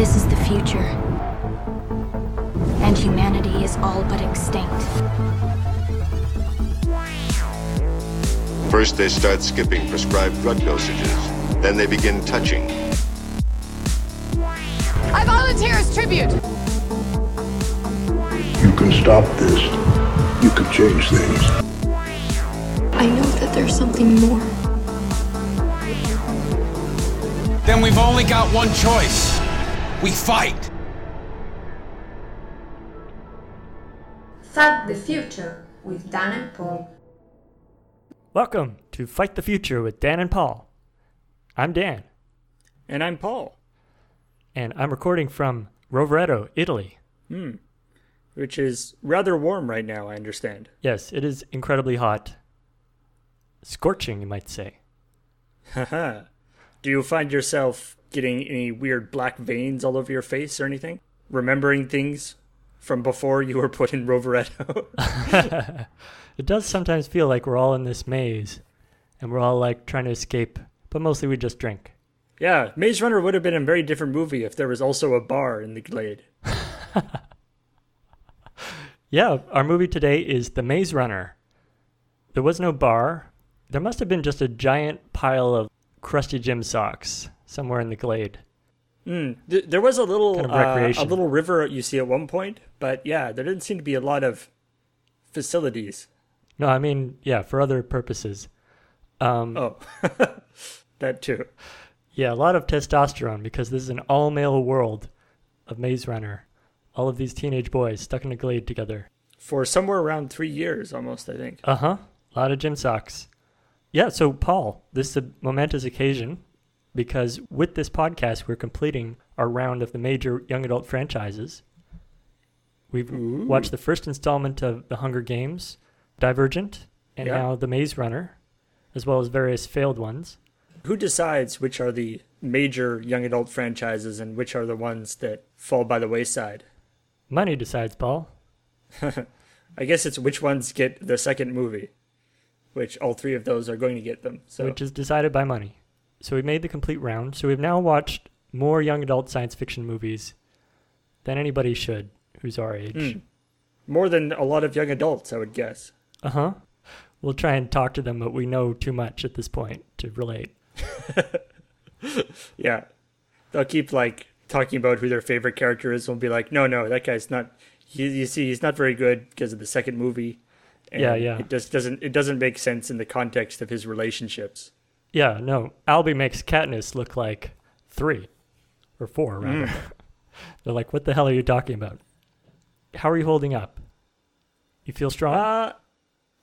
This is the future. And humanity is all but extinct. First, they start skipping prescribed drug dosages. Then they begin touching. I volunteer as tribute. You can stop this. You can change things. I know that there's something more. Then we've only got one choice. We fight. Fight the Future with Dan and Paul. Welcome to Fight the Future with Dan and Paul. I'm Dan, And I'm Paul, and I'm recording from Rovereto, Italy. Hmm. Which is rather warm right now, I understand. Yes, it is incredibly hot. Scorching, you might say. Haha. Do you find yourself getting any weird black veins all over your face or anything? Remembering things from before you were put in Rovereto? It does sometimes feel like we're all in this maze, and we're all like trying to escape, but mostly we just drink. yeah, Maze Runner would have been a very different movie if there was also a bar in the glade. Yeah, our movie today is The Maze Runner. There was no bar. There must have been just a giant pile of crusty gym socks somewhere in the glade. Mm, th- there was a little Kind of uh, a little river you see at one point, but yeah, there didn't seem to be a lot of facilities. No, I mean, yeah, for other purposes. Um, Oh, that too. Yeah, a lot of testosterone because this is an all male world of Maze Runner. All of these teenage boys stuck in a glade together. For somewhere around three years, almost, I think. Uh huh. A lot of gym socks. Yeah, so Paul, this is a momentous occasion because with this podcast, we're completing our round of the major young adult franchises. We've watched the first installment of The Hunger Games, Divergent, and Yeah. now The Maze Runner, as well as various failed ones. Who decides which are the major young adult franchises and which are the ones that fall by the wayside? Money decides, Paul. I guess it's which ones get the second movie, which all three of those are going to get them. So which is decided by money. So we made the complete round. So we've now watched more young adult science fiction movies than anybody should who's our age. Hmm. more than a lot of young adults, I would guess. Uh huh. We'll try and talk to them, but we know too much at this point to relate. Yeah, they'll keep like talking about who their favorite character is. and We'll be like, no, no, that guy's not. He, you see, he's not very good because of the second movie. And Yeah, yeah. It just doesn't. It doesn't make sense in the context of his relationships. Yeah, no. Alby makes Katniss look like three or four, rather. They're like, what the hell are you talking about? How are you holding up? You feel strong? Uh,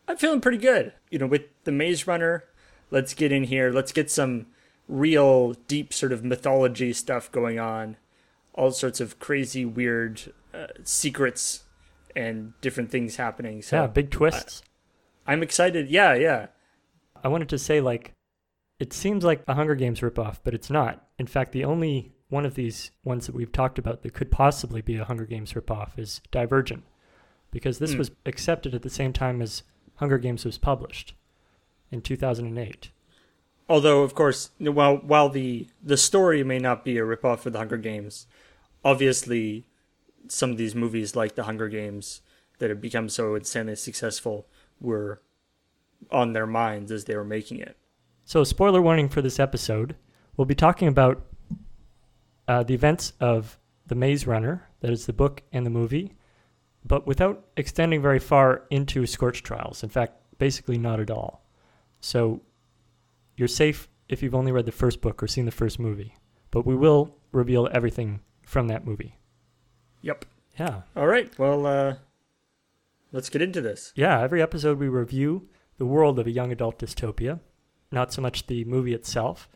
I'm feeling pretty good. You know, with the Maze Runner, let's get in here. Let's get some real deep sort of mythology stuff going on. All sorts of crazy, weird uh, secrets and different things happening. So yeah, big twists. I'm excited. Yeah, yeah. I wanted to say, like, it seems like a Hunger Games ripoff, but it's not. In fact, the only one of these ones that we've talked about that could possibly be a Hunger Games ripoff is Divergent, because this Hmm. was accepted at the same time as Hunger Games was published in 2008. Although, of course, while while the the story may not be a ripoff of the Hunger Games, obviously, some of these movies like the Hunger Games that have become so insanely successful were on their minds as they were making it. So, spoiler warning for this episode: we'll be talking about uh, the events of the Maze Runner, that is the book and the movie, but without extending very far into Scorch Trials. In fact, basically not at all. So, you're safe if you've only read the first book or seen the first movie, but we will reveal everything from that movie. Yep. Yeah, All right. Well, uh, let's get into this. yeah. Every episode we review the world of a young adult dystopia, not so much the movie itself.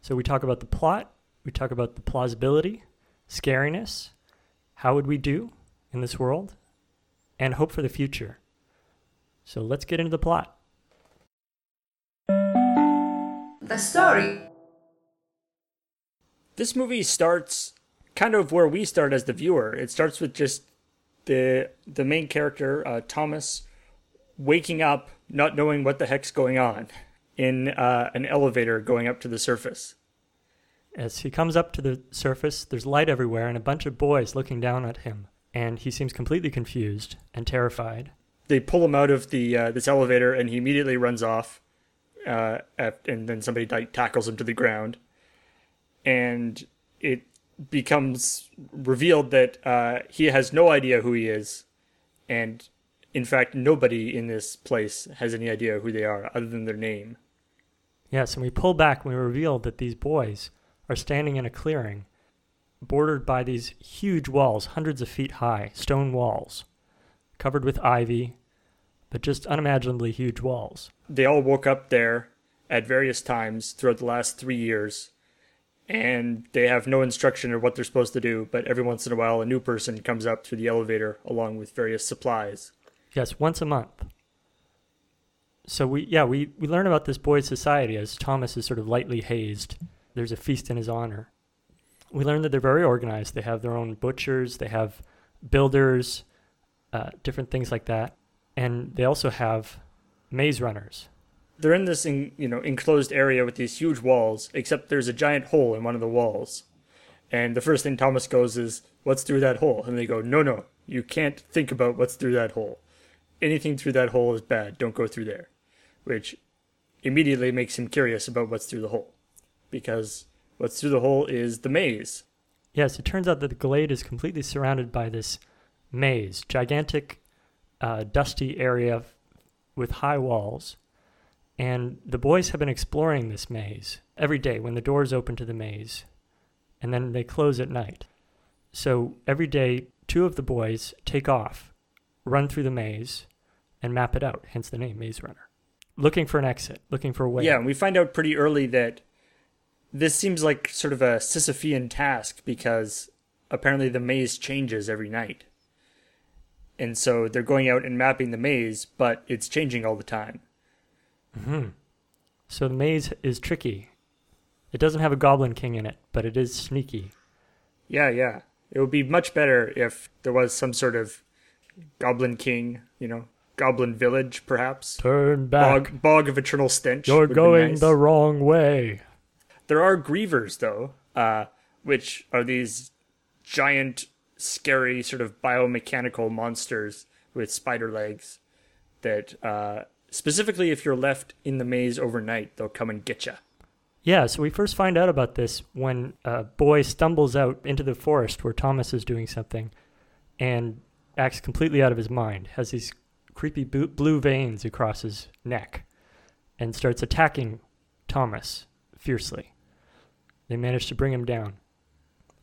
So we talk about the plot, we talk about the plausibility, scariness, how would we do in this world, and hope for the future. So let's get into the plot. The story. This movie starts kind of where we start as the viewer. It starts with just the the main character, uh, Thomas, waking up, not knowing what the heck's going on, in uh, an elevator going up to the surface, As he comes up to the surface, there's light everywhere and a bunch of boys looking down at him, and he seems completely confused and terrified. They pull him out of the uh, this elevator, and he immediately runs off. Uh, at, and then somebody like, tackles him to the ground, and it becomes revealed that uh, he has no idea who he is, and in fact, nobody in this place has any idea who they are other than their name. Yes, and we pull back and we reveal that these boys are standing in a clearing bordered by these huge walls, hundreds of feet high, stone walls, covered with ivy, but just unimaginably huge walls. They all woke up there at various times throughout the last three years, and they have no instruction of what they're supposed to do, but every once in a while a new person comes up through the elevator along with various supplies. Yes, once a month. So we yeah, we, we learn about this boys' society as Thomas is sort of lightly hazed. There's a feast in his honor. We learn that they're very organized. They have their own butchers, they have builders, uh, different things like that. And they also have maze runners. They're in this in, you know enclosed area with these huge walls, except there's a giant hole in one of the walls. And the first thing Thomas goes is, "What's through that hole?" And they go, "No, no, you can't think about what's through that hole. Anything through that hole is bad. Don't go through there." Which immediately makes him curious about what's through the hole, because what's through the hole is the maze. Yes, it turns out that the glade is completely surrounded by this maze, gigantic, uh, dusty area with high walls. And the boys have been exploring this maze every day when the doors open to the maze, and then they close at night. So every day, two of the boys take off, run through the maze, and map it out, hence the name Maze Runner. Looking for an exit, looking for a way. Yeah, and we find out pretty early that this seems like sort of a Sisyphean task because apparently the maze changes every night. And so they're going out and mapping the maze, but it's changing all the time. Hmm. So the maze is tricky. It doesn't have a Goblin King in it, but it is sneaky. Yeah, yeah. It would be much better if there was some sort of Goblin King, you know, Goblin Village, perhaps. Turn back. Bog, bog of Eternal Stench. You're going nice. the wrong way. There are grievers, though, uh, which are these giant, scary, sort of biomechanical monsters with spider legs that, uh, specifically, if you're left in the maze overnight, they'll come and get you. Yeah, so we first find out about this when a boy stumbles out into the forest where Thomas is doing something and acts completely out of his mind, has these creepy blue veins across his neck, and starts attacking Thomas fiercely. They manage to bring him down.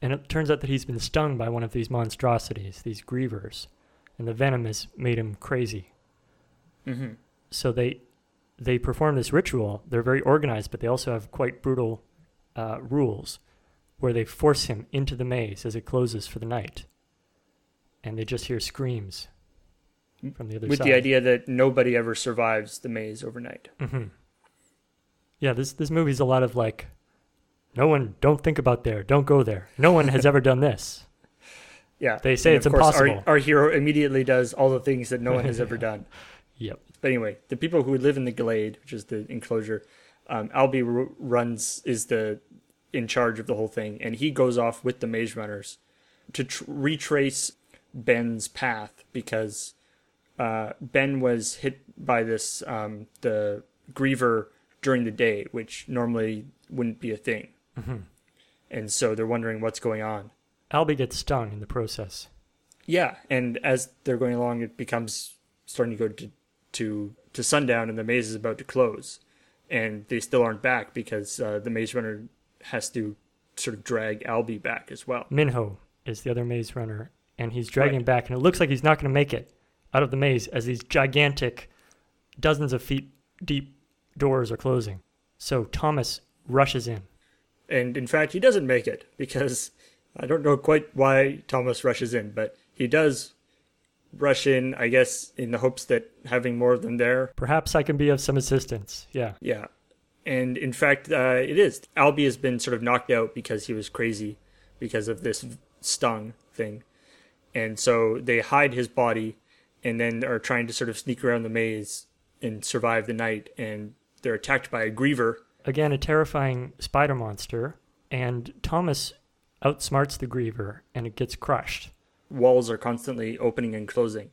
And it turns out that he's been stung by one of these monstrosities, these grievers, and the venom has made him crazy. Mm-hmm. So they they perform this ritual. They're very organized, but they also have quite brutal uh, rules where they force him into the maze as it closes for the night. And they just hear screams from the other With side. the idea that nobody ever survives the maze overnight. hmm Yeah, this this movie's a lot of like, no one, don't think about there, don't go there. No one has ever done this. Yeah. They say And it's course, our- impossible. Our, hero immediately does all the things that no one has ever done. Yep. But anyway, the people who live in the glade, which is the enclosure, um, Alby r- runs is the in charge of the whole thing, and he goes off with the maze runners to tr- retrace Ben's path because uh, Ben was hit by this um, the griever during the day, which normally wouldn't be a thing, and so they're wondering what's going on. Alby gets stung in the process. Yeah, and as they're going along, it becomes starting to go to to, to sundown, and the maze is about to close, and they still aren't back because uh, the maze runner has to sort of drag Alby back as well. Minho is the other maze runner, and he's dragging Right. him back, and it looks like he's not going to make it out of the maze as these gigantic, dozens of feet deep doors are closing. So Thomas rushes in. And in fact, he doesn't make it because I don't know quite why Thomas rushes in, but he does rush in, I guess, in the hopes that having more of them there Perhaps I can be of some assistance. Yeah. Yeah. And in fact, uh, it is. Alby has been sort of knocked out because he was crazy because of this stung thing. And so they hide his body and then are trying to sort of sneak around the maze and survive the night. And they're attacked by a griever. Again, a terrifying spider monster, and Thomas outsmarts the Griever, and it gets crushed. Walls are constantly opening and closing.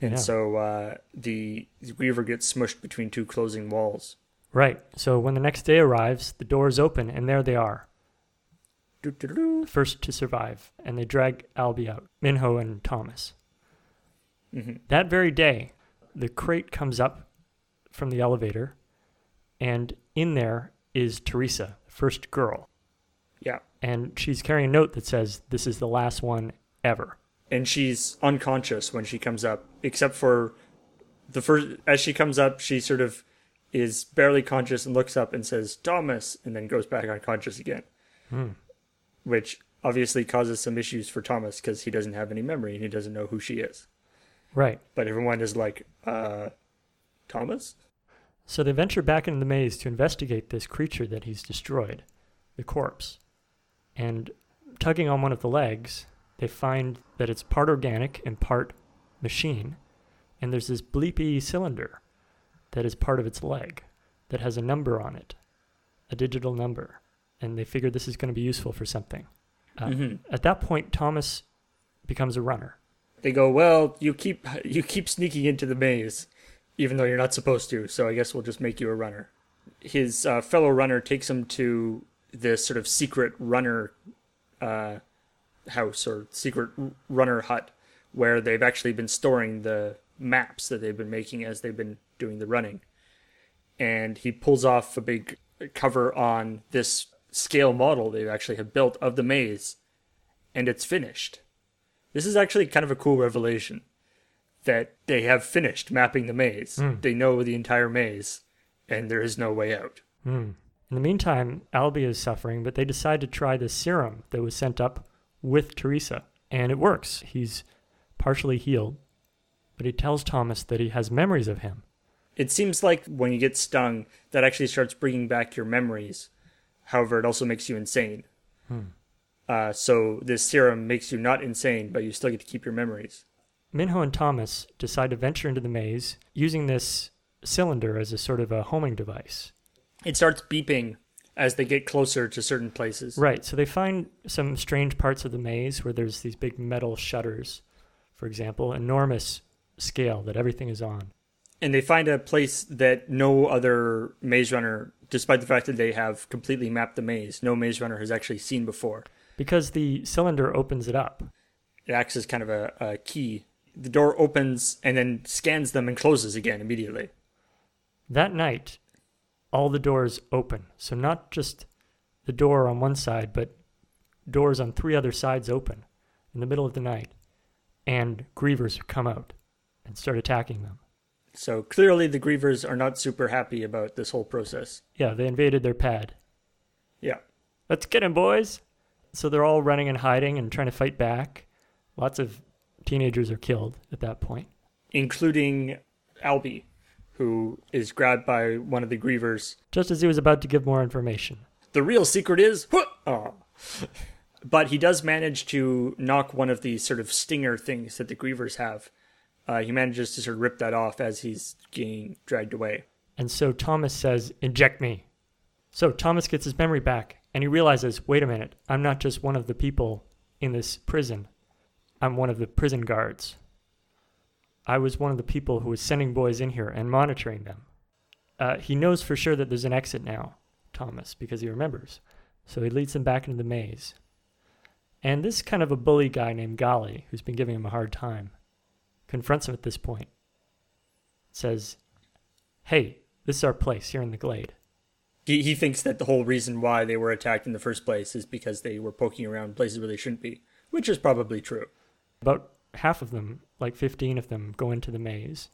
And Yeah. so uh, the, the Griever gets smushed between two closing walls. Right. So when the next day arrives, the doors open, and there they are, first to survive, and they drag Alby out, Minho and Thomas. Mhm. That very day, the crate comes up from the elevator, and in there is Teresa, the first girl. Yeah. And she's carrying a note that says, This is the last one ever. and she's unconscious when she comes up, except for the first. As she comes up, she sort of is barely conscious and looks up and says Thomas, and then goes back unconscious again, which obviously causes some issues for Thomas because he doesn't have any memory and he doesn't know who she is. Right. But everyone is like, uh, Thomas. So they venture back into the maze to investigate this creature that he's destroyed, the corpse. And tugging on one of the legs, they find that it's part organic and part machine. And there's this bleepy cylinder that is part of its leg that has a number on it, a digital number. And they figure this is going to be useful for something. Uh, Mhm. At that point, Thomas becomes a runner. They go, well, you keep you keep sneaking into the maze, even though you're not supposed to. So I guess we'll just make you a runner. His uh, fellow runner takes him to this sort of secret runner uh, house or secret runner hut, where they've actually been storing the maps that they've been making as they've been doing the running. And he pulls off a big cover on this scale model they actually have built of the maze, and it's finished. This is actually kind of a cool revelation that they have finished mapping the maze. They know the entire maze, and there is no way out. Hmm. In the meantime, Alby is suffering, but they decide to try the serum that was sent up with Teresa, and it works. He's partially healed, but he tells Thomas that he has memories of him. It seems like when you get stung, that actually starts bringing back your memories. However, it also makes you insane. Uh, so this serum makes you not insane, but you still get to keep your memories. Minho and Thomas decide to venture into the maze using this cylinder as a sort of a homing device. It starts beeping as they get closer to certain places. Right, so they find some strange parts of the maze where there's these big metal shutters, for example, enormous scale that everything is on. and they find a place that no other maze runner, despite the fact that they have completely mapped the maze, no maze runner has actually seen before. Because the cylinder opens it up. It acts as kind of a, a key. The door opens and then scans them and closes again immediately. That night, all the doors open. So not just the door on one side, but doors on three other sides open in the middle of the night. And grievers come out and start attacking them. So clearly, the Grievers are not super happy about this whole process. Yeah, they invaded their pad. Yeah. Let's get him, boys! So they're all running and hiding and trying to fight back. Lots of teenagers are killed at that point. Including Alby, who is grabbed by one of the Grievers. Just as he was about to give more information. The real secret is. Oh. but he does manage to knock one of the sort of stinger things that the Grievers have. Uh, he manages to sort of rip that off as he's getting dragged away. And so Thomas says, Inject me. So Thomas gets his memory back and he realizes, wait a minute, I'm not just one of the people in this prison. I'm one of the prison guards. I was one of the people who was sending boys in here and monitoring them. Uh, he knows for sure that there's an exit now, Thomas, because he remembers. So he leads them back into the maze. And this kind of a bully guy named Gally, who's been giving him a hard time, confronts him at this point. Says, Hey, this is our place here in the glade. He, he thinks that the whole reason why they were attacked in the first place is because they were poking around places where they shouldn't be, which is probably true. About half of them, like 15 of them, go into the maze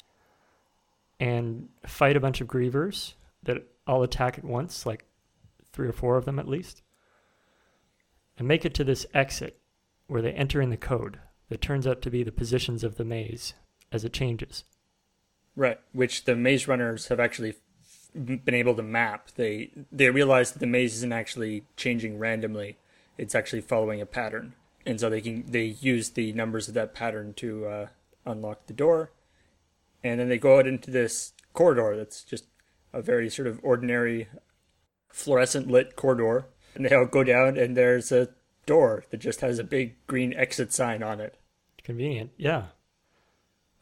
and fight a bunch of grievers that all attack at once, like three or four of them at least, and make it to this exit where they enter in the code that turns out to be the positions of the maze as it changes. Right, which the maze runners have actually been able to map. They they realize that the maze isn't actually changing randomly; it's actually following a pattern, and so they can they use the numbers of that pattern to uh, unlock the door, and then they go out into this corridor that's just a very sort of ordinary fluorescent lit corridor And they all go down, and there's a door that just has a big green exit sign on it. Convenient, yeah.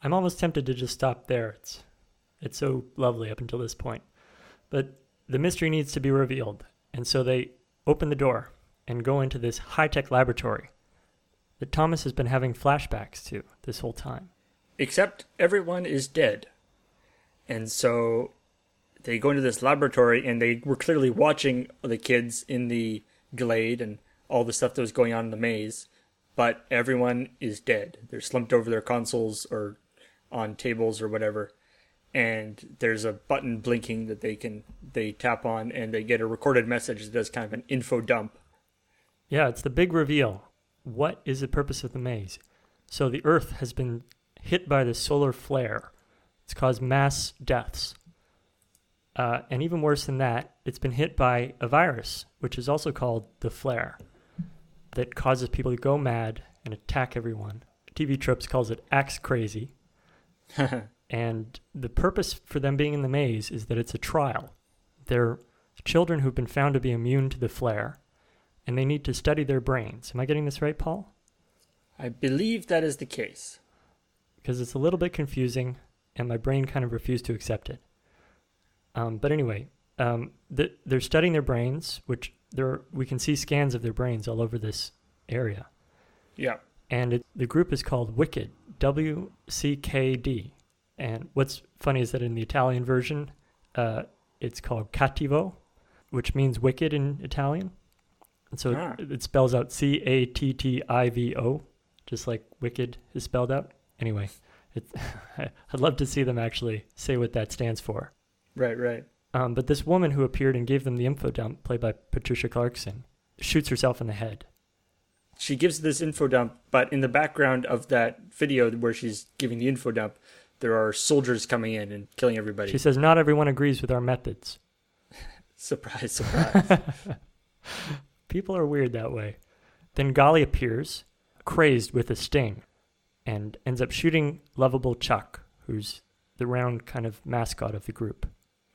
I'm almost tempted to just stop there. It's it's so lovely up until this point. But the mystery needs to be revealed. And so they open the door and go into this high-tech laboratory that Thomas has been having flashbacks to this whole time. Except everyone is dead. And so they go into this laboratory and they were clearly watching the kids in the glade and all the stuff that was going on in the maze, but everyone is dead. They're slumped over their consoles or on tables or whatever. And there's a button blinking that they can they tap on and they get a recorded message that does kind of an info dump. Yeah, it's the big reveal. What is the purpose of the maze? So the Earth has been hit by the solar flare. It's caused mass deaths. Uh, and even worse than that, it's been hit by a virus, which is also called the flare, that causes people to go mad and attack everyone. TV Tropes calls it axe crazy. and the purpose for them being in the maze is that it's a trial. They're children who've been found to be immune to the flare, and they need to study their brains. Am I getting this right, Paul? I believe that is the case. Because it's a little bit confusing, and my brain kind of refused to accept it. Um, but anyway, um, the, they're studying their brains, which there we can see scans of their brains all over this area. Yeah. And it, the group is called Wicked, W C K D. And what's funny is that in the Italian version, uh, it's called Cattivo, which means wicked in Italian. And so Ah. it, it spells out C A T T I V O, just like wicked is spelled out. Anyway, it, I'd love to see them actually say what that stands for. Right, right. Um, but this woman who appeared and gave them the info dump, played by Patricia Clarkson, shoots herself in the head. She gives this info dump, but in the background of that video where she's giving the info dump, there are soldiers coming in and killing everybody. She says, Not everyone agrees with our methods. surprise, surprise. People are weird that way. Then Gally appears, crazed with a sting, and ends up shooting lovable Chuck, who's the round kind of mascot of the group,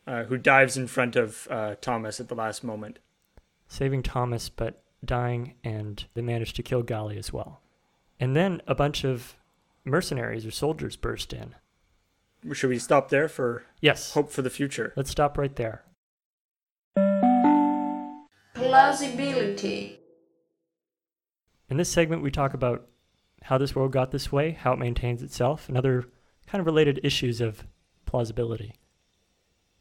uh, who dives in front of uh, Thomas at the last moment. saving Thomas but dying, and they manage to kill Gally as well. And then a bunch of mercenaries or soldiers burst in. Should we stop there for Yes, hope for the future? let's stop right there. Plausibility. In this segment, we talk about how this world got this way, how it maintains itself, and other kind of related issues of plausibility.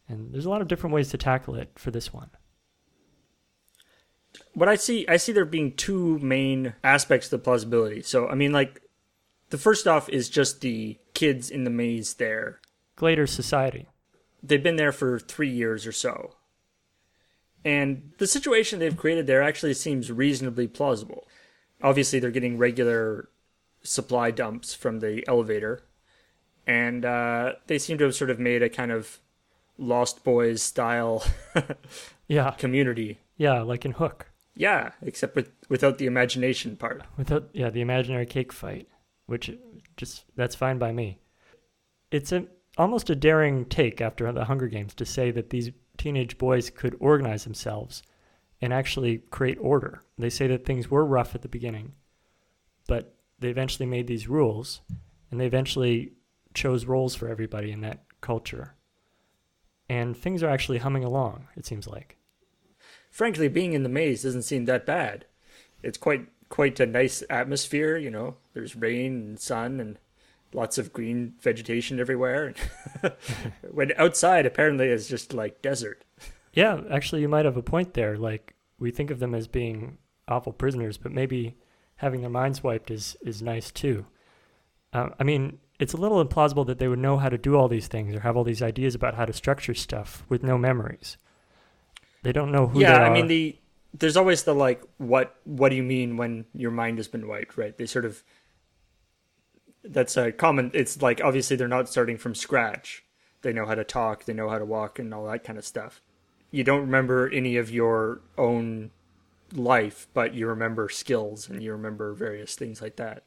And there's a lot of different ways to tackle it for this one. What I see, I see there being two main aspects to plausibility. So, I mean, like, the first off is just the kids in the maze there. Glader Society. They've been there for three years or so. And the situation they've created there actually seems reasonably plausible. Obviously, they're getting regular supply dumps from the elevator. And uh, they seem to have sort of made a kind of Lost Boys style Yeah, community. yeah, like in Hook. Yeah, except with without the imagination part. Without, yeah, the imaginary cake fight, which just, that's fine by me. It's a, almost a daring take after the Hunger Games to say that these teenage boys could organize themselves and actually create order. They say that things were rough at the beginning, but they eventually made these rules and they eventually chose roles for everybody in that culture. And things are actually humming along, it seems like. Frankly, being in the maze doesn't seem that bad. It's quite quite a nice atmosphere, you know. There's rain and sun and lots of green vegetation everywhere. when outside apparently it's just like desert. Yeah, actually, you might have a point there. Like, we think of them as being awful prisoners, but maybe having their minds wiped is, is nice too. Uh, I mean, it's a little implausible that they would know how to do all these things or have all these ideas about how to structure stuff with no memories. They don't know who yeah, I mean the there's always the like what what do you mean when your mind has been wiped, right? They sort of that's a common it's like obviously they're not starting from scratch. They know how to talk, they know how to walk and all that kind of stuff. You don't remember any of your own life, but you remember skills and you remember various things like that.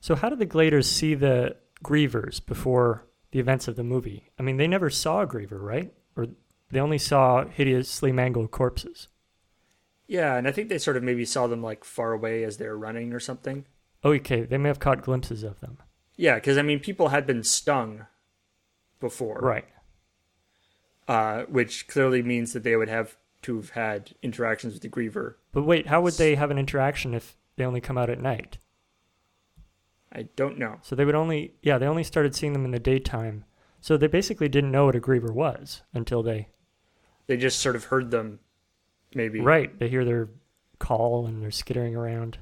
So, how did the Gladers see the Grievers before the events of the movie? I mean, they never saw a Griever, right? Or they only saw hideously mangled corpses. Yeah, and I think they sort of maybe saw them like far away as they were running or something. Okay, they may have caught glimpses of them. Yeah, because I mean, people had been stung before, Right. Uh, which clearly means that they would have to have had interactions with the griever. But wait, how would they have an interaction if they only come out at night? I don't know. So they would only, yeah, they only started seeing them in the daytime. So they basically didn't know what a griever was until they, They just sort of heard them, maybe. right, they hear their call and they're skittering around.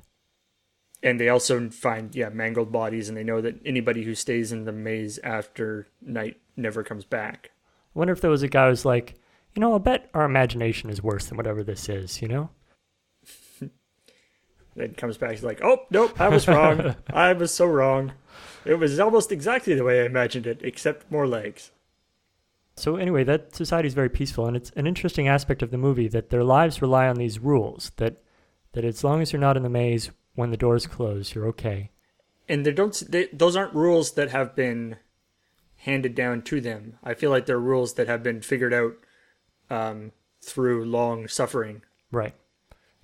And they also find yeah mangled bodies, and they know that anybody who stays in the maze after night never comes back. I wonder if there was a guy who's like, you know, I'll bet our imagination is worse than whatever this is, you know? Then comes back, he's like, "Oh nope, I was wrong. I was so wrong. It was almost exactly the way I imagined it, except more legs." So anyway, that society is very peaceful, and it's an interesting aspect of the movie that their lives rely on these rules. That that as long as you're not in the maze when the doors close, you're okay. And they don't. They, those aren't rules that have been handed down to them. I feel like they're rules that have been figured out um, through long suffering. Right.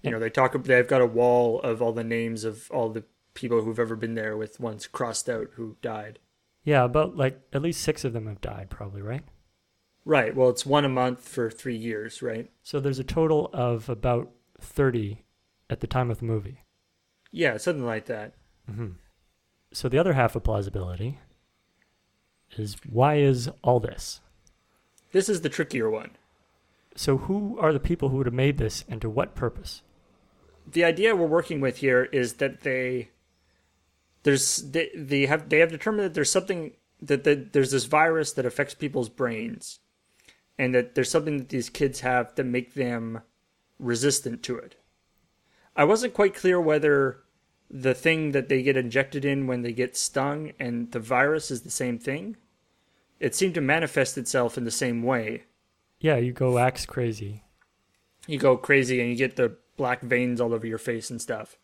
You know, they talk. They've got a wall of all the names of all the people who've ever been there, with ones crossed out who died. Yeah, about like at least six of them have died, probably, right? Right. Well, it's one a month for three years, right? So there's a total of about 30 at the time of the movie. Yeah, something like that. Mm-hmm. So the other half of plausibility is why is all this? This is the trickier one. So who are the people who would have made this and to what purpose? the idea we're working with here is that they there's they, they have they have determined that there's something that, that there's this virus that affects people's brains and that there's something that these kids have that make them resistant to it i wasn't quite clear whether the thing that they get injected in when they get stung and the virus is the same thing it seemed to manifest itself in the same way Yeah, you go axe crazy. you go crazy and you get the black veins all over your face and stuff.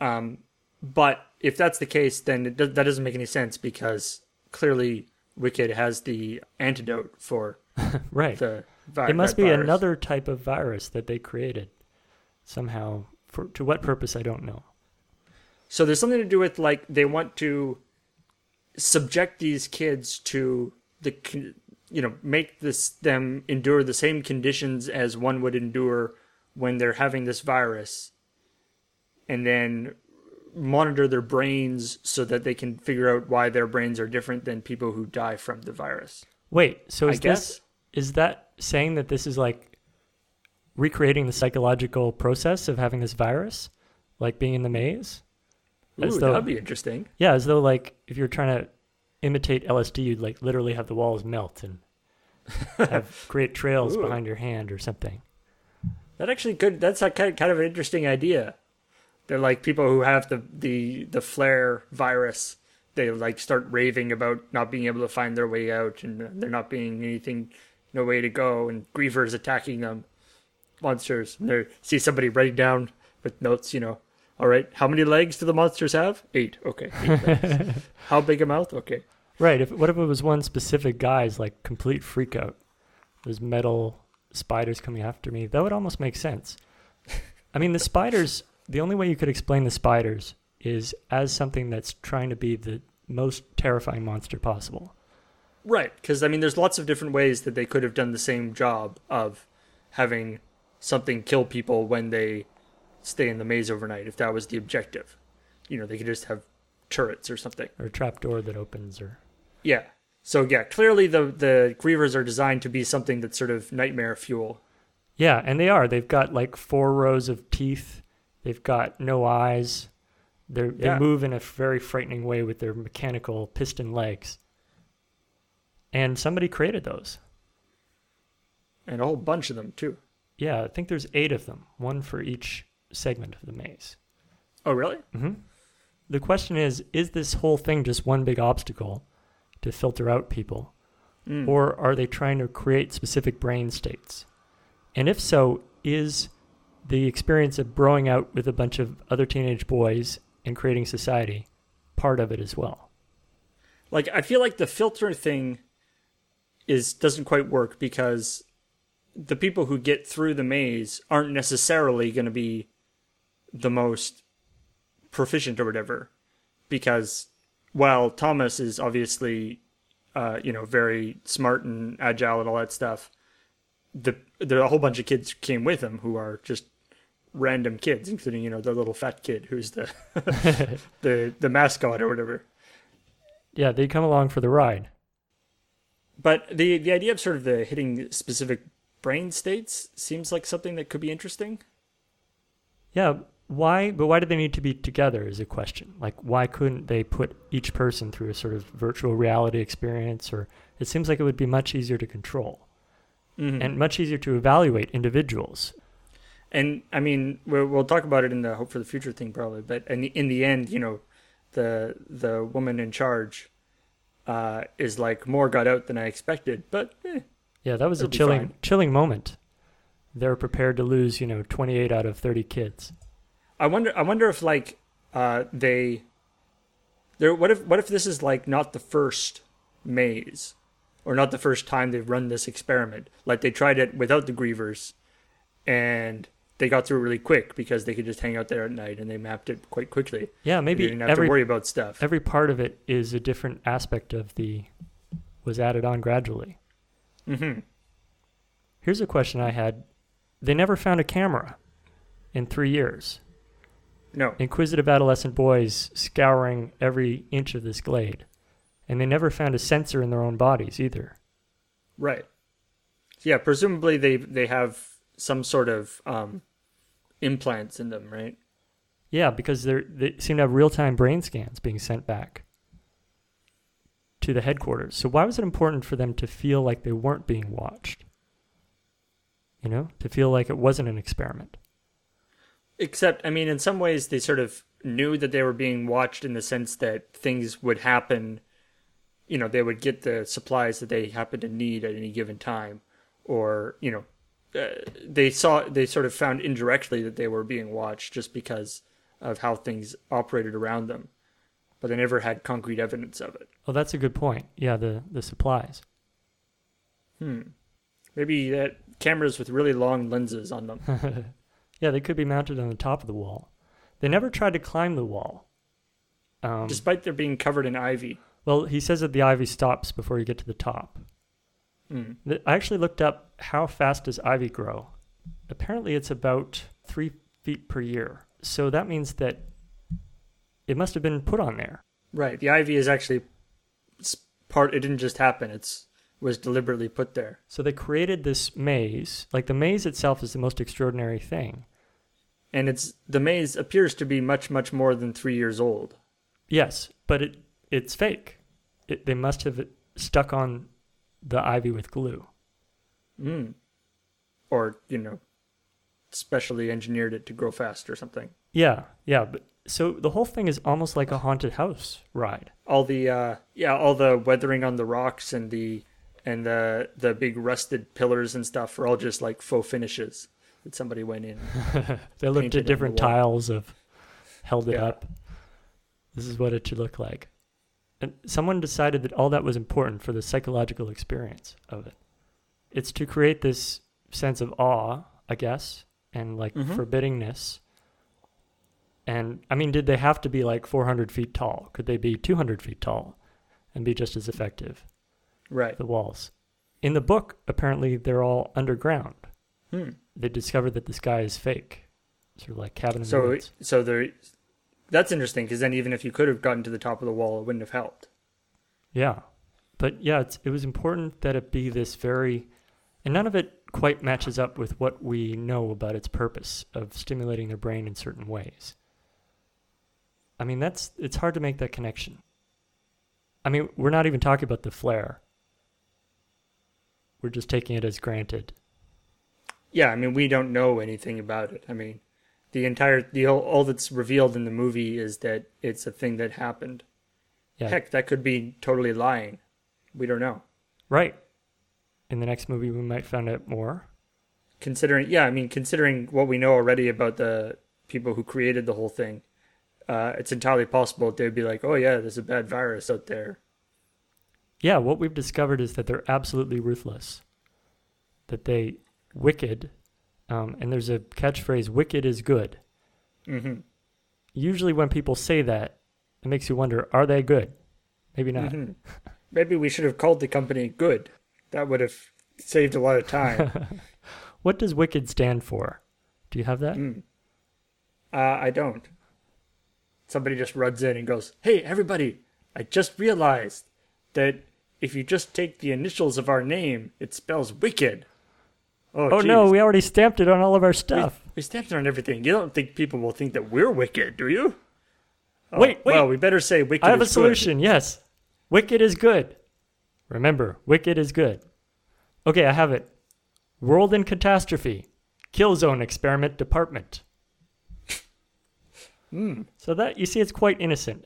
Um, but if that's the case, then that doesn't make any sense because clearly Wicked has the antidote for Right. the vi- it must be virus. another type of virus that they created somehow. For to what purpose I don't know. So there's something to do with like they want to subject these kids to the you know make this them endure the same conditions as one would endure when they're having this virus and then monitor their brains so that they can figure out why their brains are different than people who die from the virus. Wait, so I is guess. Is that saying that this is like recreating the psychological process of having this virus, like being in the maze? As Ooh, though- that'd be interesting. Yeah, as though like if you're trying to imitate LSD, you'd like literally have the walls melt and have create trails Ooh. behind your hand or something. That actually could. That's a kind kind of an interesting idea. They're like people who have the the the flare virus. They like start raving about not being able to find their way out, and they're not being anything, no way to go, and grievers attacking them, monsters. And they see somebody writing down with notes. You know, all right, how many legs do the monsters have? Eight. Okay. Eight how big a mouth? Okay. Right. If what if it was one specific guy's like complete freak out? There's metal spiders coming after me. That would almost make sense. I mean, the spiders. The only way you could explain the spiders is as something that's trying to be the most terrifying monster possible. Right, because I mean, there's lots of different ways that they could have done the same job of having something kill people when they stay in the maze overnight. If that was the objective, you know, they could just have turrets or something. Or a trapdoor that opens, or Yeah. So yeah, clearly the the grievers are designed to be something that's sort of nightmare fuel. yeah, and they are. They've got like four rows of teeth. They've got no eyes. They move in a very frightening way with their mechanical piston legs. And somebody created those. and a whole bunch of them too. Yeah, I think there's eight of them, one for each segment of the maze. Oh, really? Mm-hmm. The question is is this whole thing just one big obstacle to filter out people? Hmm. Or are they trying to create specific brain states? And if so, is the experience of growing out with a bunch of other teenage boys and creating society part of it as well? Like I feel like the filter thing is doesn't quite work because the people who get through the maze aren't necessarily going to be the most proficient or whatever because while Thomas is obviously uh, you know very smart and agile and all that stuff the there are a whole bunch of kids came with him who are just random kids including you know the little fat kid who's the the the mascot or whatever Yeah, they come along for the ride. But the the idea of sort of the hitting specific brain states seems like something that could be interesting Yeah, why? But why do they need to be together? Is a question. Like, why couldn't they put each person through a sort of virtual reality experience? Or it seems like it would be much easier to control mm-hmm. and much easier to evaluate individuals. and I mean, we'll, we'll talk about it in the hope for the future thing probably. But in the, in the end, you know, the the woman in charge uh, is like more got out than I expected. But eh, Yeah, that was a chilling, chilling moment. They're prepared to lose, you know, 28 out of 30 kids. I wonder. I wonder if like uh, they there. What if what if this is like not the first maze, or not the first time they've run this experiment? Like they tried it without the grievers, and they got through really quick because they could just hang out there at night and they mapped it quite quickly. Yeah, They maybe didn't have every to worry about stuff. every part of it is a different aspect of the was added on gradually. hmm Here's a question I had. They never found a camera in 3 years. No. Inquisitive adolescent boys scouring every inch of this glade. And they never found a sensor in their own bodies either. Right. Yeah, presumably they they have some sort of um, implants in them, right? Yeah, because they're, they seem to have real-time brain scans being sent back to the headquarters. So why was it important for them to feel like they weren't being watched? You know, to feel like it wasn't an experiment. Except, I mean, in some ways, they sort of knew that they were being watched in the sense that things would happen. You know, they would get the supplies that they happen to need at any given time, or you know, uh, they saw they sort of found indirectly that they were being watched just because of how things operated around them, but they never had concrete evidence of it. Oh, that's a good point. Yeah, the the supplies. Hmm. Maybe that cameras with really long lenses on them. Yeah, they could be mounted on the top of the wall. They never tried to climb the wall. Um, despite their being covered in ivy. well, he says that the ivy stops before you get to the top. Mm. I actually looked up how fast does ivy grow. Apparently, it's about three feet per year. So that means that it must have been put on there. Right. The ivy is actually part. It didn't just happen. It's was deliberately put there. So they created this maze. Like the maze itself is the most extraordinary thing. And it's the maze appears to be much much more than three years old. Yes, but it it's fake. It, they must have stuck on the ivy with glue. Mm. Or you know, specially engineered it to grow fast or something. Yeah, yeah. But so the whole thing is almost like a haunted house ride. All the uh, yeah, all the weathering on the rocks and the and the the big rusted pillars and stuff are all just like faux finishes that somebody went in. They looked at different tiles of held it Yeah. up. This is what it should look like. And someone decided that all that was important for the psychological experience of it. It's to create this sense of awe, I guess, and like Mhm. forbiddingness. And I mean, did they have to be like 400 feet tall? Could they be 200 feet tall and be just as effective? Right. The walls. In the book, apparently they're all underground. Hmm. They discover that the sky is fake, sort of like cabin in the So woods. so there, that's interesting because then even if you could have gotten to the top of the wall, it wouldn't have helped. Yeah, but yeah, it's, it was important that it be this very, and none of it quite matches up with what we know about its purpose of stimulating their brain in certain ways. I mean, that's it's hard to make that connection. I mean, we're not even talking about the flare. We're just taking it as granted. Yeah, I mean we don't know anything about it. I mean, the entire the all, all that's revealed in the movie is that it's a thing that happened. Yeah, Heck, that could be totally lying. We don't know. right. In the next movie, we might find out more. Considering, yeah, I mean, considering what we know already about the people who created the whole thing, uh, it's entirely possible that they'd be like, "Oh yeah, there's a bad virus out there." Yeah, what we've discovered is that they're absolutely ruthless. That they wicked, um, and there's a catchphrase, wicked is good. Mm-hmm. Usually, when people say that, it makes you wonder, are they good? Maybe not. Mm-hmm. Maybe we should have called the company Good. That would have saved a lot of time. What does wicked stand for? Do you have that? Mm. uh, I don't. Somebody just runs in and goes, Hey, everybody, I just realized that if you just take the initials of our name, it spells wicked. Oh, no, we already stamped it on all of our stuff. we stamped it on everything. You don't think people will think that we're wicked, do you? Oh, Wait, wait. Well, we better say wicked I have a is good. solution. Yes. Wicked is good. Remember, wicked is good. Okay, I have it. World in catastrophe. Killzone experiment department. Hmm. So that you see it's quite innocent.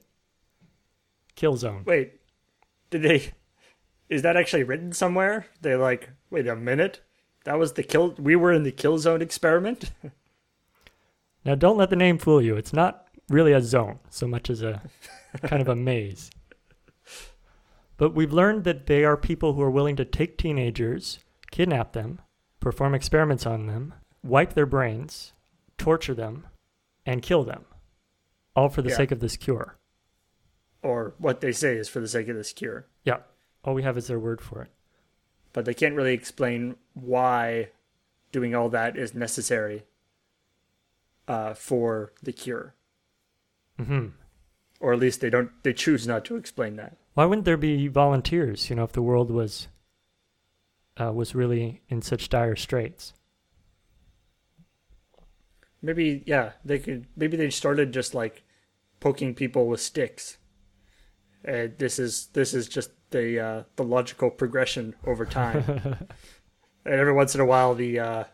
Killzone. Wait, did they? Is that actually written somewhere? They like, wait a minute, that was the kill. We were in the kill zone experiment. Now don't let the name fool you. It's not really a zone so much as a kind of a maze. But we've learned that they are people who are willing to take teenagers, kidnap them, perform experiments on them, wipe their brains, torture them, and kill them. All for the Yeah. sake of this cure. or what they say is for the sake of this cure, Yeah. All we have is their word for it. But they can't really explain why doing all that is necessary uh, for the cure, hmm or at least they don't. They choose not to explain that. Why wouldn't there be volunteers, you know, if the world was uh, was really in such dire straits? Maybe yeah, they could. Maybe they started just like poking people with sticks. And this is this is just the uh, the logical progression over time. and every once in a while, the uh,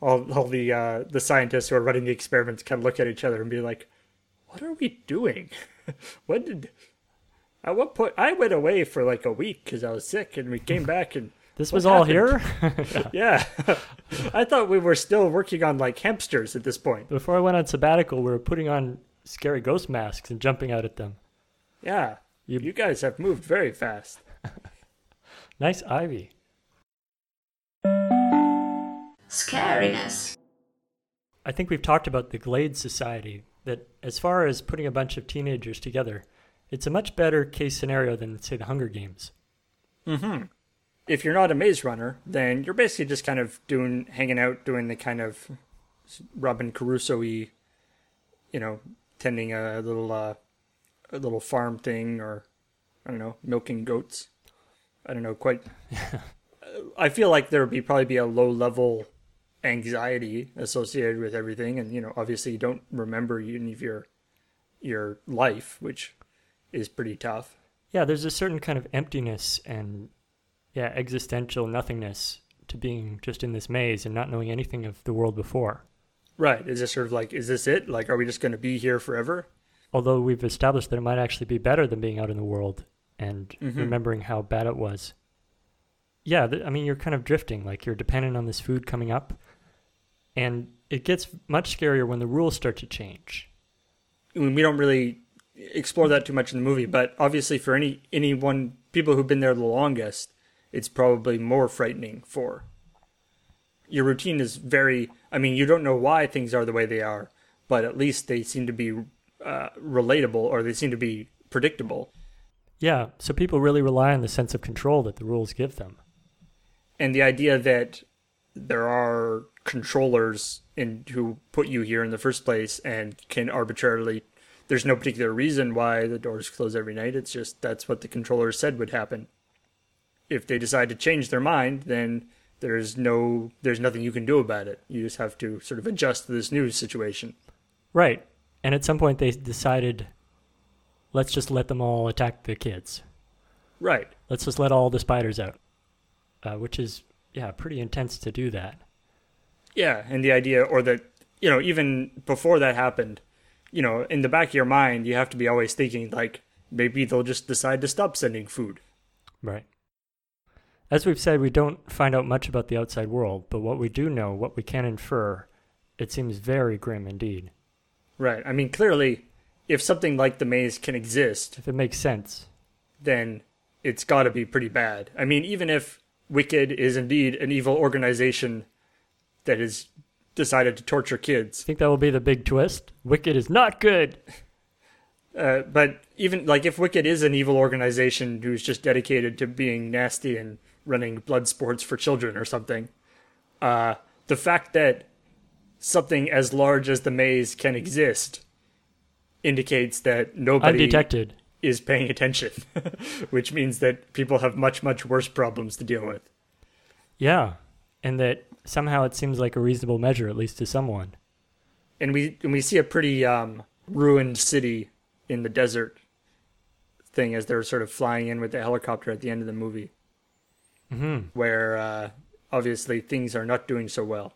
all all the uh, the scientists who are running the experiments kind of look at each other and be like, "What are we doing? what did?" At what point I went away for like a week because I was sick, and we came back and This was all happened? here? yeah, I thought we were still working on like hamsters at this point. Before I went on sabbatical, we were putting on scary ghost masks and jumping out at them. Yeah, You- you, guys have moved very fast. Nice ivy. Scariness. I think we've talked about the Glade Society, that as far as putting a bunch of teenagers together, it's a much better case scenario than, say, the Hunger Games. Mm hmm. If you're not a maze runner, then you're basically just kind of doing, hanging out, doing the kind of Robinson Crusoe y, you know, tending a little, uh, a little farm thing, or I don't know, milking goats. I don't know quite. I feel like there would be probably be a low level anxiety associated with everything, and you know, obviously you don't remember any of your your life, which is pretty tough. Yeah, there's a certain kind of emptiness and, yeah, existential nothingness to being just in this maze and not knowing anything of the world before. Right. Is this sort of like, is this it? Like, are we just going to be here forever? Although we've established that it might actually be better than being out in the world and mm-hmm. remembering how bad it was. Yeah, th- I mean, you're kind of drifting, like you're dependent on this food coming up. And it gets much scarier when the rules start to change. I mean, we don't really explore that too much in the movie, but obviously for any anyone people who've been there the longest, it's probably more frightening for. Your routine is very. I mean, you don't know why things are the way they are, but at least they seem to be uh, relatable or they seem to be predictable. Yeah, so people really rely on the sense of control that the rules give them. and the idea that there are controllers in who put you here in the first place and can arbitrarily there's no particular reason why the doors close every night it's just that's what the controllers said would happen if they decide to change their mind then there's no there's nothing you can do about it you just have to sort of adjust to this new situation Right. And at some point they decided, let's just let them all attack the kids. right Let's just let all the spiders out. Uh, which is, yeah, pretty intense to do that. Yeah, and the idea, or that, you know, even before that happened, you know, in the back of your mind, you have to be always thinking, like, maybe they'll just decide to stop sending food. Right. As we've said, we don't find out much about the outside world, but what we do know, what we can infer, it seems very grim indeed. Right. I mean, clearly, if something like the maze can exist, If it makes sense. then it's got to be pretty bad. I mean, even if Wicked is indeed an evil organization that has decided to torture kids. I think that will be the big twist? Wicked is not good. Uh, but even like if Wicked is an evil organization who's just dedicated to being nasty and running blood sports for children or something, uh, the fact that something as large as the maze can exist indicates that nobody Undetected. is paying attention, which means that people have much much worse problems to deal with. Yeah. And that somehow it seems like a reasonable measure, at least to someone. and we and we see a pretty um, ruined city in the desert thing as they're sort of flying in with the helicopter at the end of the movie, Mm-hmm. where uh, obviously things are not doing so well.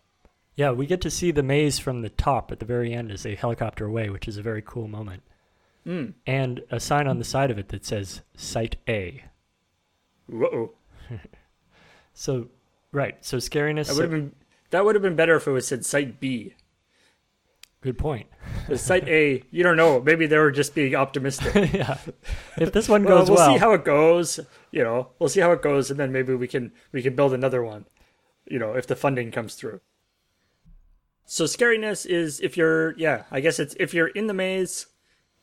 Yeah, we get to see the maze from the top at the very end as they helicopter away, which is a very cool moment. Mm. And a sign on the side of it that says Site A. Whoa, So, right. So scariness. that would have been that would have been better if it was said Site B. good point. The Site A, you don't know. Maybe they were just being optimistic. yeah. If this one goes well, goes we'll well, see how it goes. You know, we'll see how it goes, and then maybe we can we can build another one. You know, if the funding comes through. So scariness is if you're yeah, I guess it's if you're in the maze,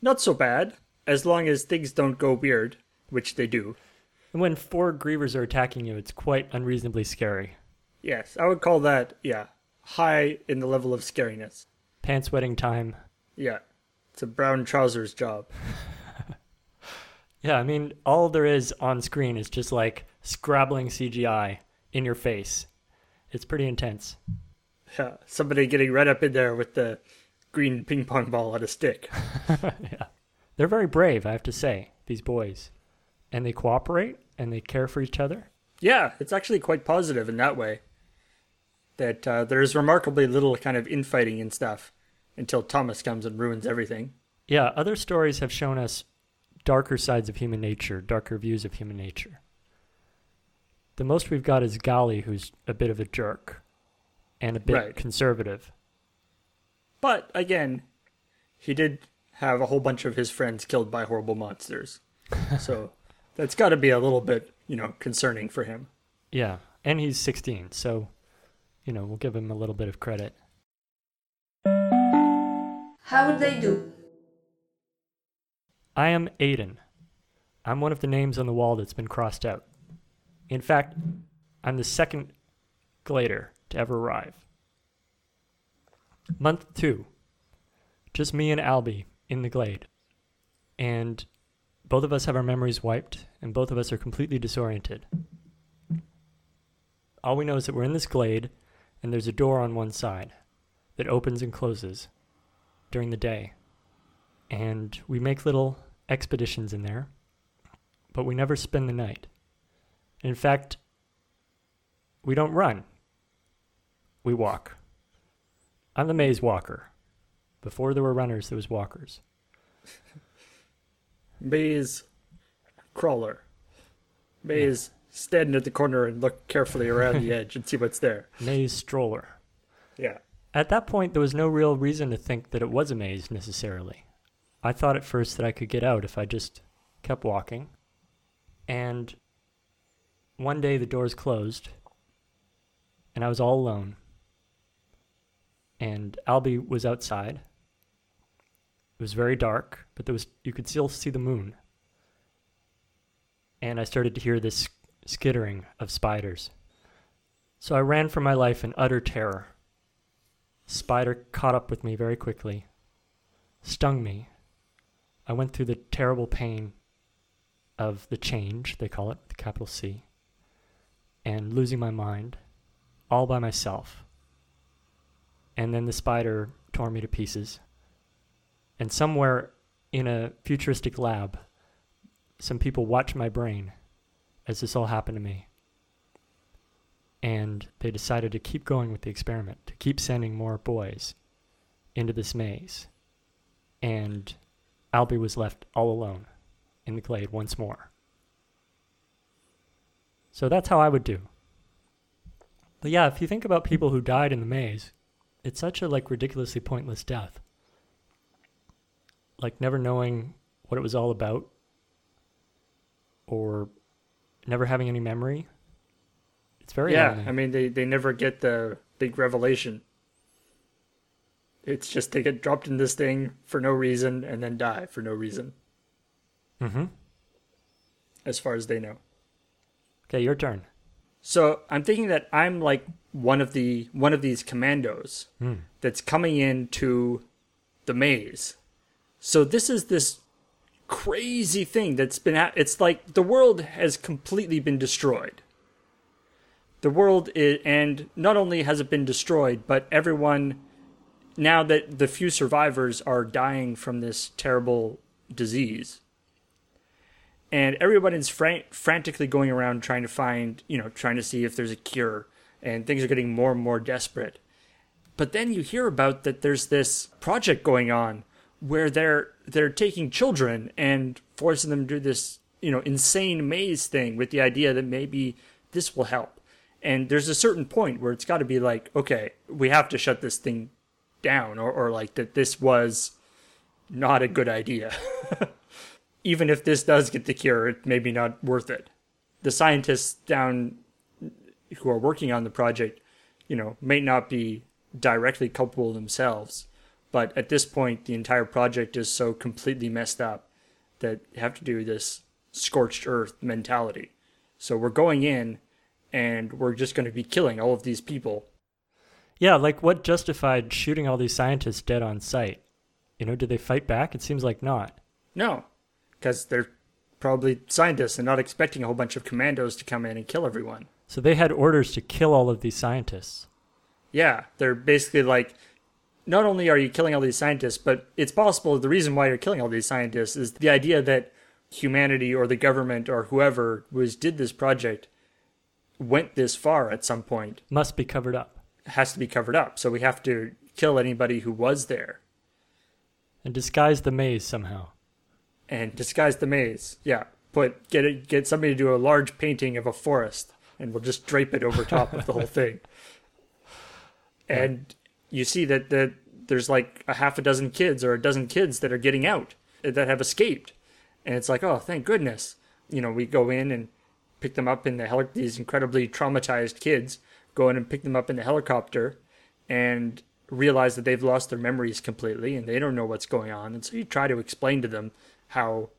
not so bad as long as things don't go weird, which they do. and when four grievers are attacking you, it's quite unreasonably scary. Yes, I would call that yeah high in the level of scariness. Pants wetting time. Yeah, it's a brown trousers job. Yeah, I mean, all there is on screen is just like scrabbling CGI in your face. It's pretty intense. Yeah, somebody getting right up in there with the green ping pong ball on a stick. yeah. They're very brave, I have to say, these boys. And they cooperate and they care for each other. Yeah, it's actually quite positive in that way. That uh, there's remarkably little kind of infighting and stuff until Thomas comes and ruins everything. Yeah, other stories have shown us darker sides of human nature, darker views of human nature. The most we've got is Gally, who's a bit of a jerk and a bit Right. conservative. But again, he did have a whole bunch of his friends killed by horrible monsters. so that's got to be a little bit, you know, concerning for him. Yeah, and he's 16, so, you know, we'll give him a little bit of credit. How would they do? I am Aiden. I'm one of the names on the wall that's been crossed out. In fact, I'm the second glader to ever arrive. Month two. Just me and Alby in the glade. And both of us have our memories wiped, and both of us are completely disoriented. All we know is that we're in this glade, and there's a door on one side that opens and closes during the day and we make little expeditions in there, but we never spend the night. In fact, we don't run, we walk. I'm the maze walker. Before there were runners, there was walkers. Maze crawler. Maze standing at the corner and look carefully around the edge and see what's there. Maze stroller. Yeah. At that point, there was no real reason to think that it was a maze necessarily. I thought at first that I could get out if I just kept walking. And one day the doors closed, and I was all alone. And Alby was outside. It was very dark, but there was you could still see the moon. And I started to hear this skittering of spiders. So I ran for my life in utter terror. Spider caught up with me very quickly, stung me. I went through the terrible pain of the change, they call it, with a capital C, and losing my mind all by myself. And then the spider tore me to pieces. And somewhere in a futuristic lab, some people watched my brain as this all happened to me and they decided to keep going with the experiment, to keep sending more boys into this maze. And Alby was left all alone in the glade once more. So that's how I would do. But yeah, if you think about people who died in the maze, it's such a like ridiculously pointless death. Like never knowing what it was all about or never having any memory It's very yeah, lonely. I mean they they never get the big revelation. It's just they get dropped in this thing for no reason and then die for no reason. mm-hmm. As far as they know. Okay, your turn. So I'm thinking that I'm like one of the one of these commandos hmm. that's coming into the maze. So this is this crazy thing that's been ha- it's like the world has completely been destroyed. The world is, and not only has it been destroyed, but everyone now that the few survivors are dying from this terrible disease and everyone is fran- frantically going around trying to find, you know, trying to see if there's a cure, and things are getting more and more desperate. But then you hear about that there's this project going on where they're they're taking children and forcing them to do this, you know, insane maze thing with the idea that maybe this will help. And there's a certain point where it's got to be like, okay, we have to shut this thing down, or, or like that this was not a good idea. even if this does get the cure, it may be not worth it. The scientists down who are working on the project, you know, may not be directly culpable themselves, but at this point, the entire project is so completely messed up that you have to do this scorched earth mentality. So we're going in and we're just going to be killing all of these people. Yeah, like what justified shooting all these scientists dead on sight? You know, did they fight back? It seems like not. No, because they're probably scientists and not expecting a whole bunch of commandos to come in and kill everyone. So they had orders to kill all of these scientists. Yeah, they're basically like, not only are you killing all these scientists, but it's possible the reason why you're killing all these scientists is the idea that humanity or the government or whoever was did this project went this far at some point Must be covered up has to be covered up. So we have to kill anybody who was there and disguise the maze somehow. and disguise the maze. Yeah, put get it, get somebody to do a large painting of a forest, and we'll just drape it over top of the whole thing. And you see that that there's like a half a dozen kids or a dozen kids that are getting out that have escaped, and it's like, oh, thank goodness. You know, we go in and pick them up in the heli- these incredibly traumatized kids go in and pick them up in the helicopter, and realize that they've lost their memories completely and they don't know what's going on. And so you try to explain to them how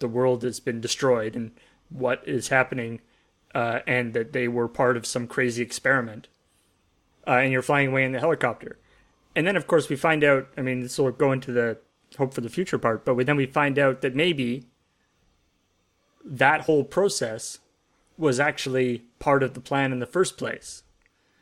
the world has been destroyed and what is happening, uh, and that they were part of some crazy experiment. Uh, and you're flying away in the helicopter. And then, of course, we find out. I mean, this will go into the hope for the future part, but we, then we find out that maybe that whole process was actually part of the plan in the first place.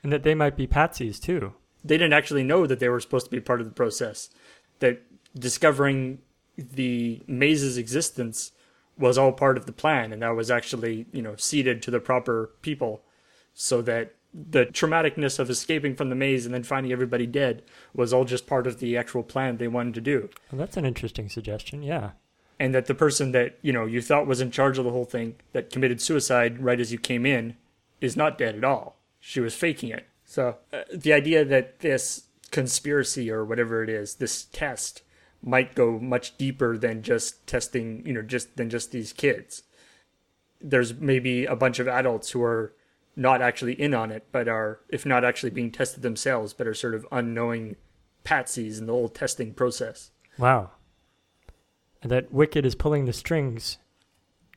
And that they might be patsies too. They didn't actually know that they were supposed to be part of the process. That discovering the maze's existence was all part of the plan, and that was actually, you know, seeded to the proper people so that the traumaticness of escaping from the maze and then finding everybody dead was all just part of the actual plan they wanted to do. Well, that's an interesting suggestion. Yeah. And that the person that, you know, you thought was in charge of the whole thing that committed suicide right as you came in is not dead at all. She was faking it. So uh, the idea that this conspiracy or whatever it is, this test might go much deeper than just testing, you know, just than just these kids. There's maybe a bunch of adults who are not actually in on it, but are, if not actually being tested themselves, but are sort of unknowing patsies in the whole testing process. Wow. And that Wicked is pulling the strings,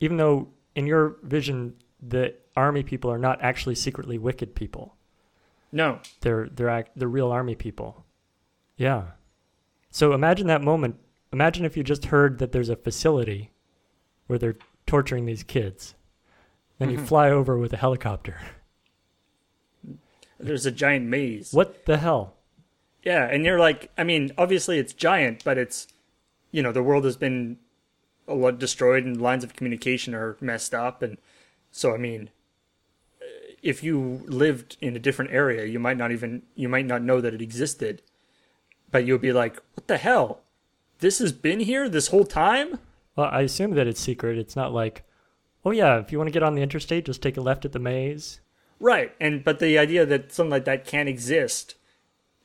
even though in your vision the army people are not actually secretly wicked people. No, They're they're act, they're real army people. Yeah. So imagine that moment. Imagine if you just heard that there's a facility where they're torturing these kids. Then you mm-hmm. fly over with a helicopter. there's a giant maze. What the hell? Yeah, and you're like, I mean, obviously it's giant, but it's, you know, the world has been a lot destroyed and lines of communication are messed up, and so I mean, if you lived in a different area, you might not even you might not know that it existed, but you'll be like, what the hell? This has been here this whole time? Well, I assume that it's secret. It's not like, oh yeah, if you want to get on the interstate, just take a left at the maze. Right, and but the idea that something like that can't exist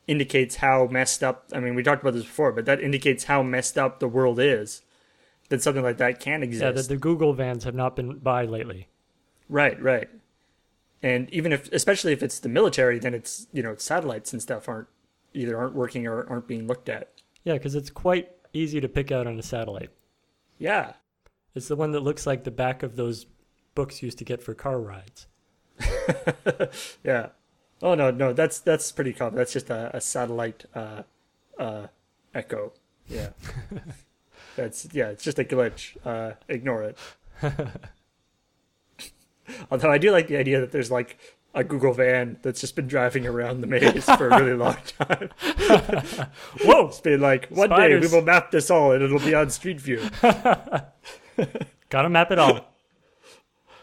indicates how messed up. I mean, we talked about this before, but that indicates how messed up the world is. That something like that can't exist. Yeah, that the Google vans have not been by lately. Right, right. And even if, especially if it's the military, then it's you know satellites and stuff aren't either aren't working or aren't being looked at. Yeah, because it's quite easy to pick out on a satellite. Yeah, It's the one that looks like the back of those books you used to get for car rides. yeah. Oh no, no, that's that's pretty common. That's just a, a satellite uh, uh, echo. Yeah. that's yeah, it's just a glitch. Uh, ignore it. Although I do like the idea that there's like a Google van that's just been driving around the maze for a really long time. Whoa! It's been like one day we will map this all and it'll be on Street View. Gotta map it all.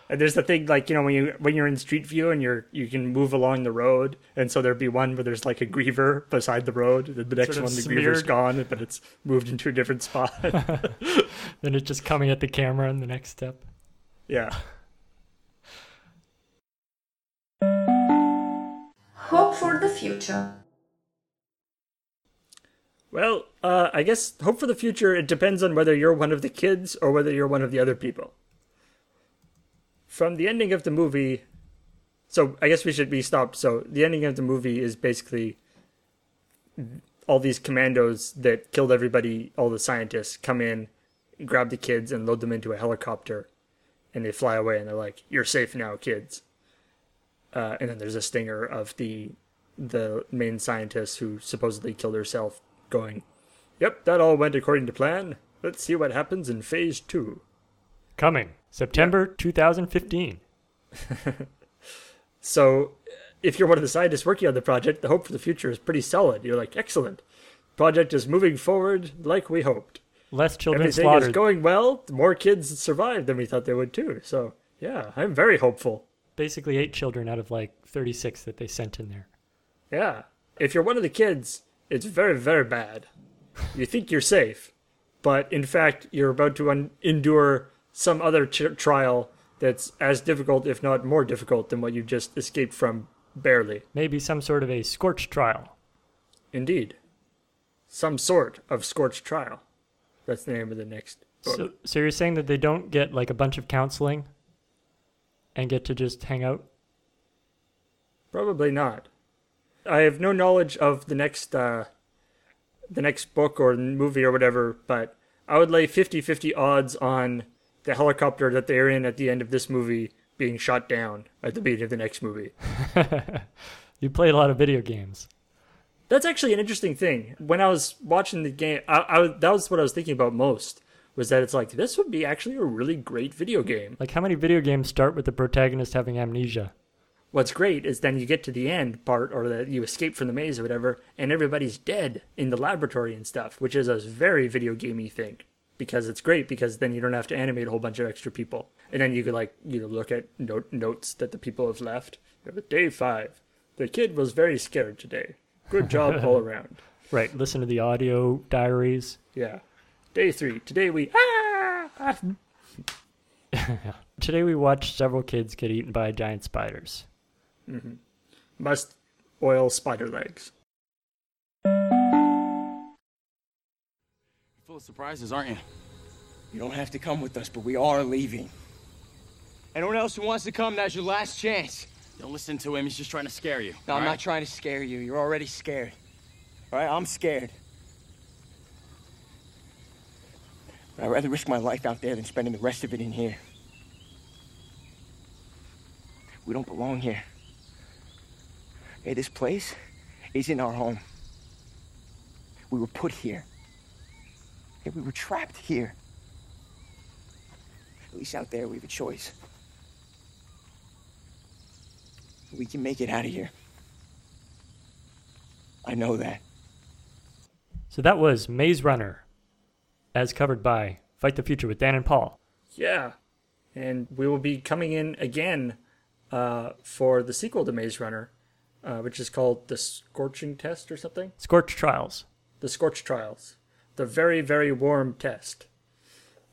And there's the thing like you know when you when you're in Street View and you're you can move along the road, and so there'd be one where there's like a griever beside the road. The, the next Sort of one the griever's smeared. gone, but it's moved into a different spot. then it's just coming at the camera in the next step. yeah. For the future. Well, uh, I guess hope for the future. It depends on whether you're one of the kids or whether you're one of the other people. From the ending of the movie, so I guess we should be stopped. So the ending of the movie is basically all these commandos that killed everybody, all the scientists, come in, grab the kids, and load them into a helicopter, and they fly away. And they're like, "You're safe now, kids." Uh, and then there's a stinger of the the main scientist who supposedly killed herself going, Yep, that all went according to plan. Let's see what happens in phase two. Coming September 2015. So, if you're one of the scientists working on the project, the hope for the future is pretty solid. You're like, excellent. Project is moving forward like we hoped. Less children Everything slaughtered. is going well. More kids survive than we thought they would too. So, yeah, I'm very hopeful. Basically, eight children out of like 36 that they sent in there. Yeah. If you're one of the kids, it's very, very bad. You think you're safe, but in fact, you're about to un- endure some other ch- trial that's as difficult, if not more difficult, than what you just escaped from barely. Maybe some sort of a scorch trial. Indeed. Some sort of scorched trial. That's the name of the next book. So, so you're saying that they don't get like a bunch of counseling and get to just hang out? Probably not. I have no knowledge of the next uh, the next book or movie or whatever, but I would lay 50-50 odds on the helicopter that they're in at the end of this movie being shot down at the beginning of the next movie. You played a lot of video games. That's actually an interesting thing. When I was watching the game, I, I that was what I was thinking about most. Was that it's like this would be actually a really great video game. Like, how many video games start with the protagonist having amnesia? What's great is then you get to the end part, or that you escape from the maze or whatever, and everybody's dead in the laboratory and stuff, which is a very video gamey thing. Because it's great because then you don't have to animate a whole bunch of extra people, and then you could like you know look at note, notes that the people have left. Day five, the kid was very scared today. Good job all around. Right, listen to the audio diaries. Yeah. Day three, today we ah, Today we watched several kids get eaten by giant spiders. Mm-hmm. must oil spider legs. Full of surprises, aren't you? You don't have to come with us, but we are leaving. Anyone else who wants to come, now's your last chance. Don't listen to him. He's just trying to scare you. No, I'm all not trying to scare you. You're already scared. All right, I'm scared. But I'd rather risk my life out there than spending the rest of it in here. We don't belong here. Hey, this place isn't our home. We were put here. Hey, we were trapped here. At least out there we have a choice. We can make it out of here. I know that. So that was Maze Runner, as covered by Fight the Future with Dan and Paul. Yeah. And we will be coming in again uh, for the sequel to Maze Runner, uh, which is called The Scorching Test or something. Scorch Trials. The Scorch Trials. The very, very warm test.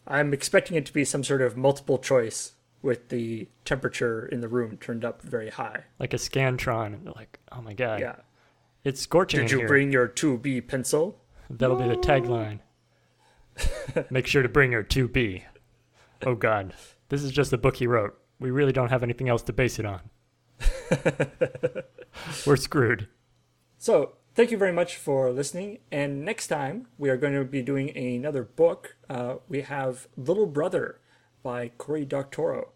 I'm expecting it to be some sort of multiple choice with the temperature in the room turned up very high. Like a Scantron. And they're like, oh my god. Yeah. It's scorching Did you here. bring your 2B pencil? That'll be the tagline. Make sure to bring your 2B. Oh god. This is just the book he wrote. We really don't have anything else to base it on. we're screwed. So, thank you very much for listening. And next time, we are going to be doing another book. Uh, we have Little Brother by Cory Doctorow.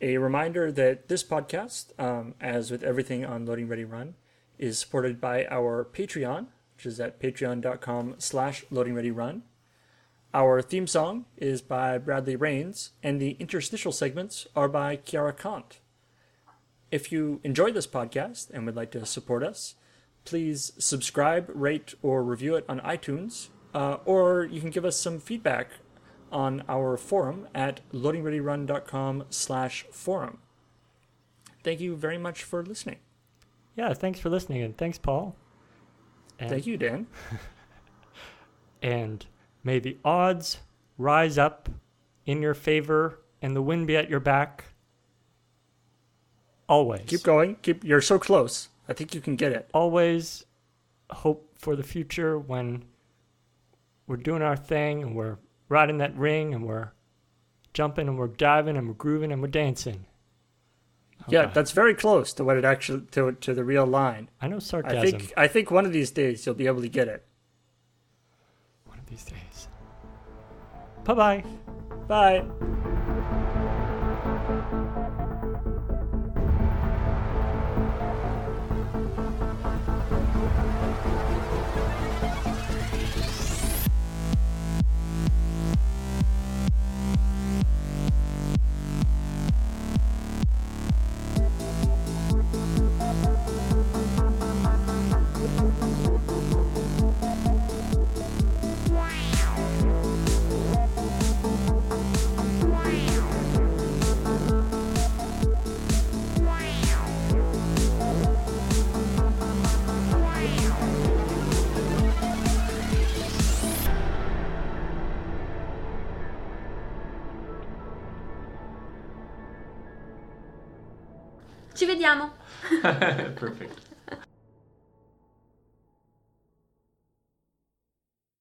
A reminder that this podcast, um, as with everything on Loading Ready Run, is supported by our Patreon, which is at patreon.com slash loadingreadyrun. Our theme song is by Bradley Rains, and the interstitial segments are by Kiara Kant. If you enjoyed this podcast and would like to support us, please subscribe, rate, or review it on iTunes, uh, or you can give us some feedback on our forum at loadingreadyrun.com slash forum. Thank you very much for listening. Yeah, thanks for listening, and thanks, Paul. And, Thank you, Dan. And may the odds rise up in your favor and the wind be at your back. Always. Keep going. Keep. You're so close. I think you can get it. Always hope for the future when we're doing our thing and we're riding that ring and we're jumping and we're diving and we're grooving and we're dancing. Yeah, Okay. that's very close to what it actually to to the real line. I know sarcasm. I think I think one of these days you'll be able to get it. One of these days. Bye bye bye. Perfect.